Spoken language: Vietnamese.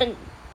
thân